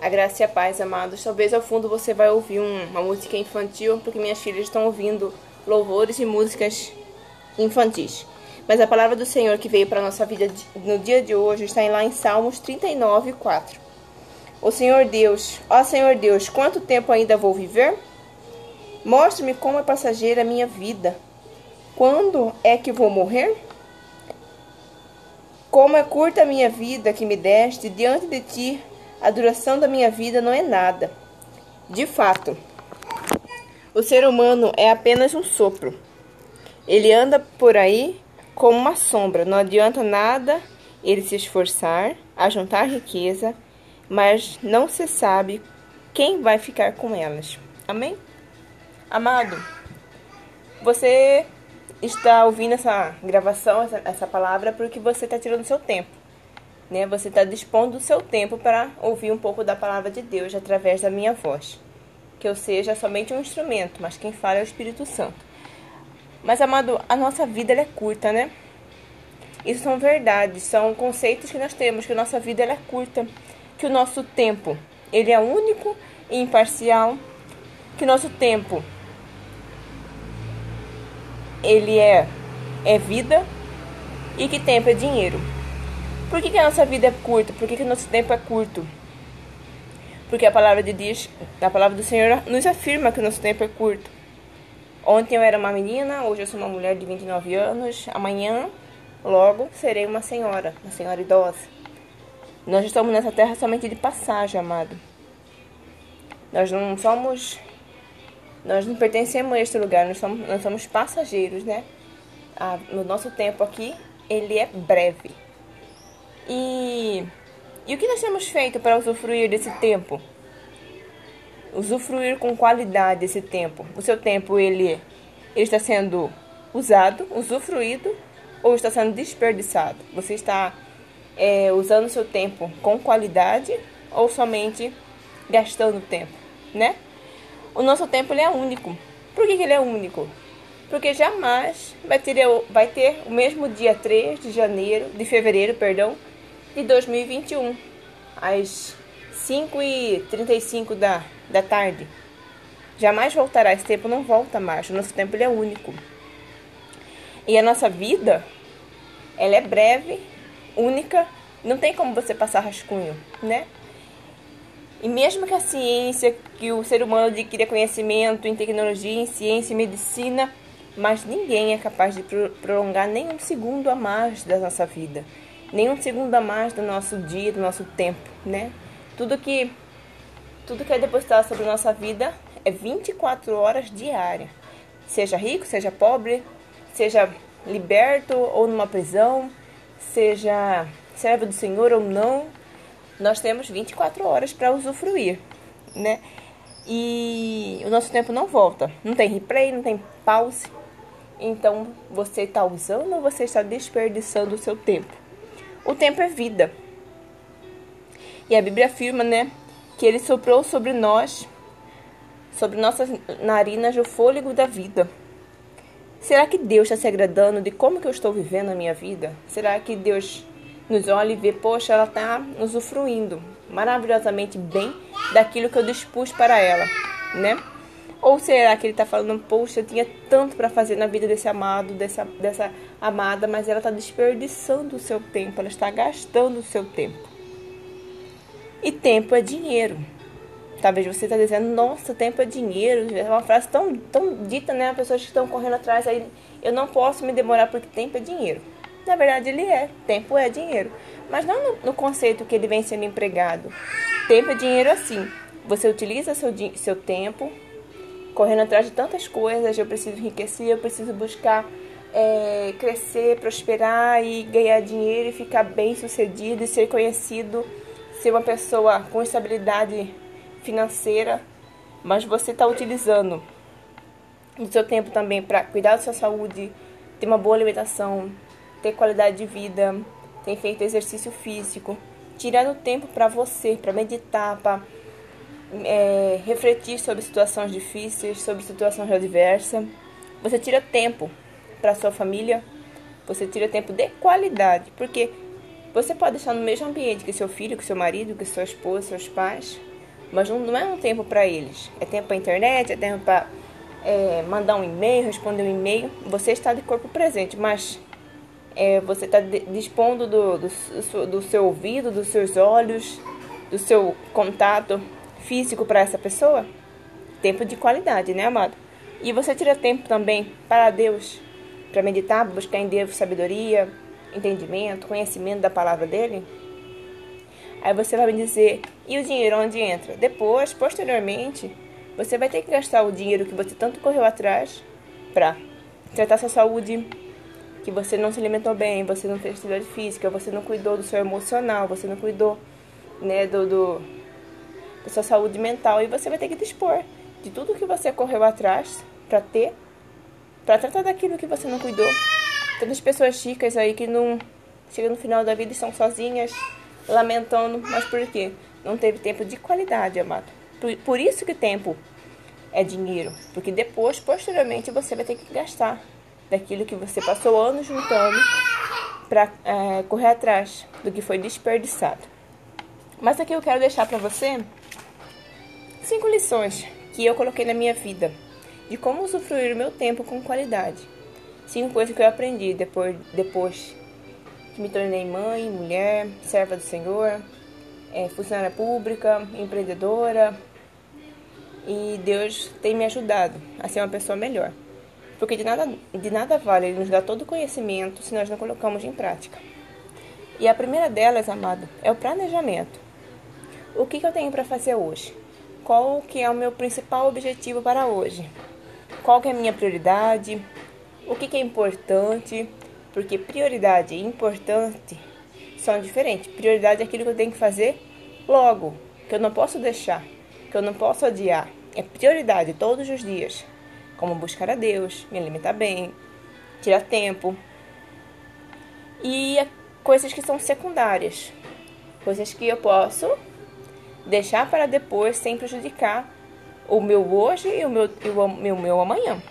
A graça e a paz, amados. Talvez ao fundo você vai ouvir um, uma música infantil, porque minhas filhas estão ouvindo louvores e músicas infantis. Mas a palavra do Senhor que veio para a nossa vida no dia de hoje está lá em Salmos 39, 4. O Senhor Deus, ó Senhor Deus, quanto tempo ainda vou viver? Mostre-me como é passageira a minha vida. Quando é que vou morrer? Como é curta a minha vida que me deste, diante de ti a duração da minha vida não é nada. De fato, o ser humano é apenas um sopro. Ele anda por aí como uma sombra. Não adianta nada ele se esforçar a juntar riqueza, mas não se sabe quem vai ficar com elas. Amém? Amado, você está ouvindo essa gravação, essa, essa palavra, porque você está tirando seu tempo né? Você está dispondo do seu tempo para ouvir um pouco da palavra de Deus através da minha voz. Que eu seja somente um instrumento, mas quem fala é o Espírito Santo. Mas, amado, a nossa vida é curta, né? Isso são verdades, são conceitos que nós temos, que a nossa vida é curta, que o nosso tempo, ele é único e imparcial, que o nosso tempo, ele é, é vida e que tempo é dinheiro. Por que, que a nossa vida é curta? Por que, que o nosso tempo é curto? Porque a palavra de Deus, a palavra do Senhor nos afirma que o nosso tempo é curto. Ontem eu era uma menina, hoje eu sou uma mulher de 29 anos, amanhã, logo, serei uma senhora, uma senhora idosa. Nós estamos nessa terra somente de passagem, amado. Nós não somos. Nós não pertencemos a este lugar, nós somos, nós somos passageiros, né? Ah, no nosso tempo aqui, ele é breve. E, e o que nós temos feito para usufruir desse tempo? Usufruir com qualidade esse tempo. O seu tempo ele, ele está sendo usado, usufruído ou está sendo desperdiçado? Você está é, usando o seu tempo com qualidade ou somente gastando tempo, né? O nosso tempo ele é único. Por que, que ele é único? Porque jamais vai ter, vai ter o mesmo dia 3 de janeiro, de fevereiro, perdão, de 2021, às 5h35 da, da tarde. Jamais voltará, esse tempo não volta mais, o nosso tempo ele é único. E a nossa vida, ela é breve, única, não tem como você passar rascunho, né? E mesmo que a ciência, que o ser humano adquira conhecimento em tecnologia, em ciência e medicina, mas ninguém é capaz de prolongar nem um segundo a mais da nossa vida nem um segundo a mais do nosso dia, do nosso tempo, né? Tudo que tudo que é depositado sobre a nossa vida é 24 horas diárias. Seja rico, seja pobre, seja liberto ou numa prisão, seja servo do Senhor ou não, nós temos 24 horas para usufruir, né? E o nosso tempo não volta. Não tem replay, não tem pause. Então, você está usando ou você está desperdiçando o seu tempo? O tempo é vida. E a Bíblia afirma, né, que ele soprou sobre nós, sobre nossas narinas, o fôlego da vida. Será que Deus está se agradando de como que eu estou vivendo a minha vida? Será que Deus nos olha e vê, poxa, ela está usufruindo maravilhosamente bem daquilo que eu dispus para ela, né? Ou será que ele está falando, poxa, eu tinha tanto para fazer na vida desse amado, dessa, dessa amada, mas ela está desperdiçando o seu tempo, ela está gastando o seu tempo. E tempo é dinheiro. Talvez você está dizendo, nossa, tempo é dinheiro. É uma frase tão, tão dita, né? As pessoas que estão correndo atrás aí, eu não posso me demorar porque tempo é dinheiro. Na verdade, ele é. Tempo é dinheiro. Mas não no, no conceito que ele vem sendo empregado. Tempo é dinheiro assim. Você utiliza seu, seu tempo correndo atrás de tantas coisas. Eu preciso enriquecer, eu preciso buscar é, crescer, prosperar e ganhar dinheiro e ficar bem sucedido e ser conhecido, ser uma pessoa com estabilidade financeira. Mas você está utilizando o seu tempo também para cuidar da sua saúde, ter uma boa alimentação, ter qualidade de vida, ter feito exercício físico, tirando tempo para você, para meditar, para é, refletir sobre situações difíceis, sobre situações adversas. Você tira tempo para sua família, você tira tempo de qualidade, porque você pode estar no mesmo ambiente que seu filho, que seu marido, que sua esposa, seus pais, mas não, não é um tempo para eles. É tempo para internet, é tempo para é, mandar um e-mail, responder um e-mail. Você está de corpo presente, mas é, você está dispondo do, do, do seu ouvido, dos seus olhos, do seu contato físico para essa pessoa? Tempo de qualidade, né, amado? E você tira tempo também para Deus, para meditar, buscar em Deus sabedoria, entendimento, conhecimento da palavra dele? Aí você vai me dizer, e o dinheiro onde entra? Depois, posteriormente, você vai ter que gastar o dinheiro que você tanto correu atrás para tratar sua saúde, que você não se alimentou bem, você não fez atividade física, você não cuidou do seu emocional, você não cuidou né, do, do, da sua saúde mental e você vai ter que dispor de tudo que você correu atrás para ter, para tratar daquilo que você não cuidou. Tantas pessoas chicas aí que não chegam no final da vida e estão sozinhas, lamentando, mas por quê? Não teve tempo de qualidade, amado. Por, por isso que tempo é dinheiro, porque depois, posteriormente, você vai ter que gastar daquilo que você passou anos juntando para é, correr atrás do que foi desperdiçado. Mas aqui eu quero deixar para você cinco lições que eu coloquei na minha vida de como usufruir o meu tempo com qualidade. Cinco coisas que eu aprendi depois, depois que me tornei mãe, mulher, serva do Senhor, é, funcionária pública, empreendedora, e Deus tem me ajudado a ser uma pessoa melhor. Porque de nada, de nada vale Ele nos dar todo o conhecimento se nós não colocamos em prática. E a primeira delas, amado, é o planejamento. O que, que eu tenho para fazer hoje? Qual que é o meu principal objetivo para hoje? Qual que é a minha prioridade? O que, que é importante? Porque prioridade e importante são diferentes. Prioridade é aquilo que eu tenho que fazer logo, que eu não posso deixar que eu não posso adiar. É prioridade todos os dias. Como buscar a Deus, me alimentar bem, tirar tempo. E é coisas que são secundárias. Coisas que eu posso deixar para depois sem prejudicar o meu hoje e o meu, e o meu, meu amanhã.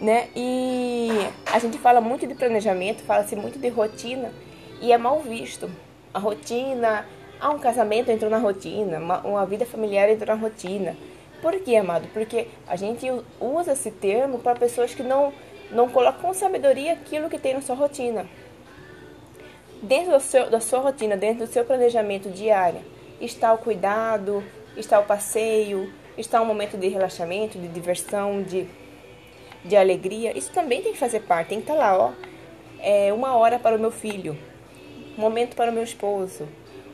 Né? E a gente fala muito de planejamento, fala-se muito de rotina e é mal visto. A rotina, ah, um casamento entrou na rotina, uma, uma vida familiar entrou na rotina. Por quê, amado? Porque a gente usa esse termo para pessoas que não, não colocam com sabedoria aquilo que tem na sua rotina. Dentro seu, da sua rotina, dentro do seu planejamento diário, está o cuidado, está o passeio, está um momento de relaxamento, de diversão, de, de alegria. Isso também tem que fazer parte, tem que estar lá, ó. É uma hora para o meu filho, um momento para o meu esposo,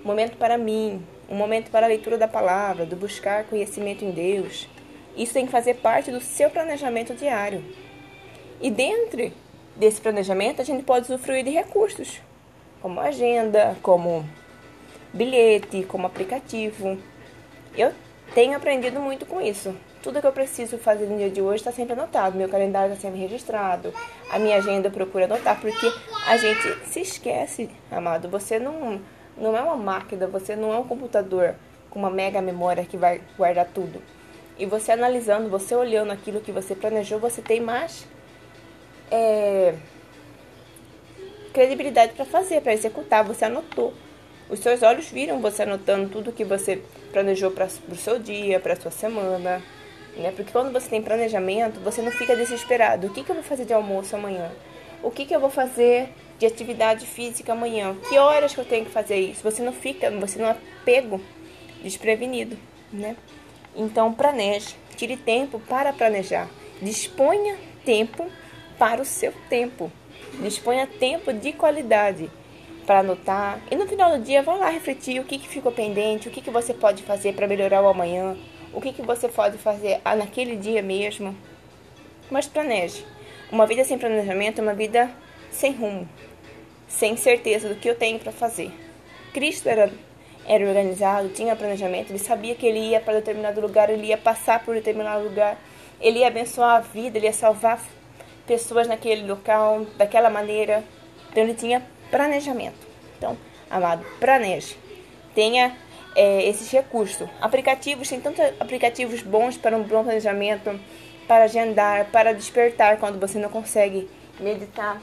um momento para mim, um momento para a leitura da palavra, do buscar conhecimento em Deus. Isso tem que fazer parte do seu planejamento diário. E dentro desse planejamento, a gente pode usufruir de recursos, como agenda, como bilhete, como aplicativo. Eu tenho aprendido muito com isso. Tudo que eu preciso fazer no dia de hoje está sempre anotado. Meu calendário está sempre registrado. A minha agenda eu procuro anotar, porque a gente se esquece, amado. Você não não é uma máquina, você não é um computador com uma mega memória que vai guardar tudo. E você analisando, você olhando aquilo que você planejou, você tem mais é, credibilidade para fazer, para executar. Você anotou. Os seus olhos viram você anotando tudo que você planejou para o seu dia, para a sua semana. Né? Porque quando você tem planejamento, você não fica desesperado. O que, que eu vou fazer de almoço amanhã? O que, que eu vou fazer de atividade física amanhã. Que horas que eu tenho que fazer isso? Você não fica, você não é pego desprevenido, né? Então planeje, tire tempo para planejar. Disponha tempo para o seu tempo. Disponha tempo de qualidade para anotar. E no final do dia, vá lá refletir o que, que ficou pendente, o que, que você pode fazer para melhorar o amanhã, o que, que você pode fazer naquele dia mesmo. Mas planeje. Uma vida sem planejamento é uma vida sem rumo sem certeza do que eu tenho para fazer. Cristo era, era organizado, tinha planejamento, ele sabia que ele ia para determinado lugar, ele ia passar por determinado lugar, ele ia abençoar a vida, ele ia salvar pessoas naquele local, daquela maneira. Então ele tinha planejamento. Então, amado, planeje. Tenha é, esses recursos. Aplicativos, tem tantos aplicativos bons para um bom planejamento, para agendar, para despertar quando você não consegue meditar.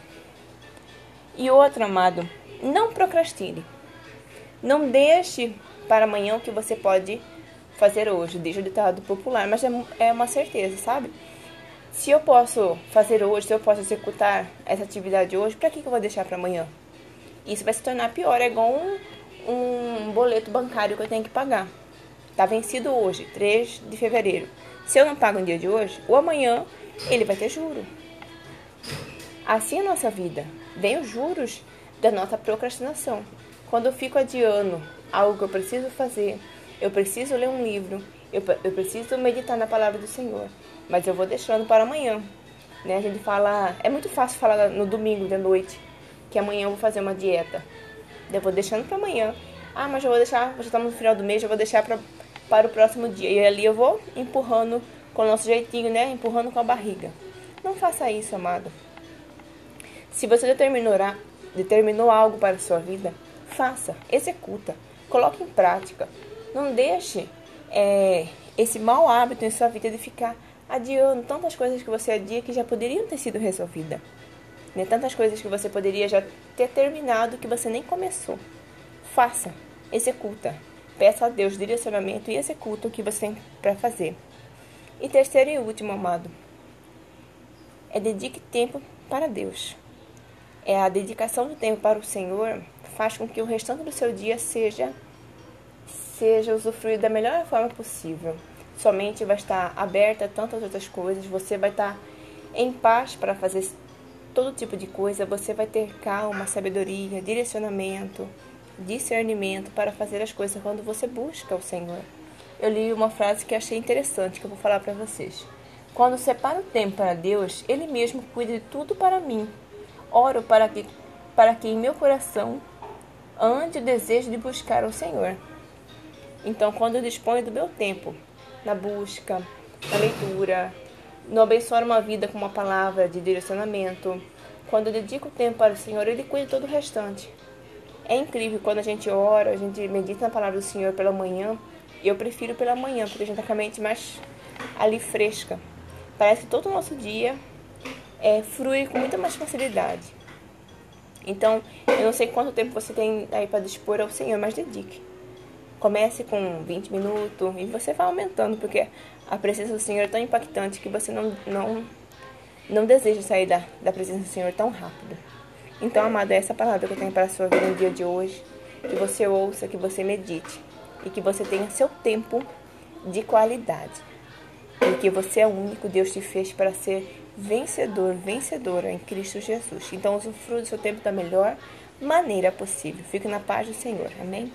E outro, amado, não procrastine. Não deixe para amanhã o que você pode fazer hoje, diz o ditado popular, mas é, é uma certeza, sabe? Se eu posso fazer hoje, se eu posso executar essa atividade hoje, para que, que eu vou deixar para amanhã? Isso vai se tornar pior, é igual um, um boleto bancário que eu tenho que pagar. Tá vencido hoje, 3 de fevereiro. Se eu não pago no dia de hoje, o amanhã ele vai ter juro. Assim é a nossa vida. Vem os juros da nossa procrastinação. Quando eu fico adiando algo que eu preciso fazer, eu preciso ler um livro, eu, eu preciso meditar na palavra do Senhor, mas eu vou deixando para amanhã. Né? A gente fala, é muito fácil falar no domingo de noite que amanhã eu vou fazer uma dieta. Eu vou deixando para amanhã. Ah, mas eu vou deixar, já estamos no final do mês, eu vou deixar pra, para o próximo dia. E ali eu vou empurrando com o nosso jeitinho, né? Empurrando com a barriga. Não faça isso, amado. Se você determinou, determinou algo para a sua vida, faça, executa, coloque em prática. Não deixe é, esse mau hábito em sua vida de ficar adiando tantas coisas que você adia que já poderiam ter sido resolvidas. Né? Tantas coisas que você poderia já ter terminado que você nem começou. Faça, executa. Peça a Deus direcionamento e executa o que você tem para fazer. E terceiro e último, amado, é dedique tempo para Deus. É a dedicação do tempo para o Senhor faz com que o restante do seu dia seja seja usufruído da melhor forma possível. Sua mente vai estar aberta a tantas outras coisas, você vai estar em paz para fazer todo tipo de coisa, você vai ter calma, sabedoria, direcionamento, discernimento para fazer as coisas quando você busca o Senhor. Eu li uma frase que achei interessante, que eu vou falar para vocês. Quando separo o tempo para Deus, Ele mesmo cuida de tudo para mim. Oro para que, para que em meu coração ante o desejo de buscar o Senhor. Então, quando eu disponho do meu tempo na busca, na leitura, no abençoar uma vida com uma palavra de direcionamento, quando eu dedico tempo para o Senhor, Ele cuida todo o restante. É incrível quando a gente ora, a gente medita na palavra do Senhor pela manhã. Eu prefiro pela manhã, porque a gente está com a mente mais ali fresca. Parece que todo o nosso dia é, flui com muita mais facilidade. Então, eu não sei quanto tempo você tem aí para dispor ao Senhor, mas dedique. Comece com 20 minutos e você vai aumentando, porque a presença do Senhor é tão impactante que você não, não, não deseja sair da, da presença do Senhor tão rápido. Então, amado, é essa palavra que eu tenho para a sua vida no dia de hoje. Que você ouça, que você medite e que você tenha seu tempo de qualidade. Porque você é o único Deus te fez para ser vencedor, vencedora em Cristo Jesus. Então, usufrua do seu tempo da melhor maneira possível. Fique na paz do Senhor. Amém?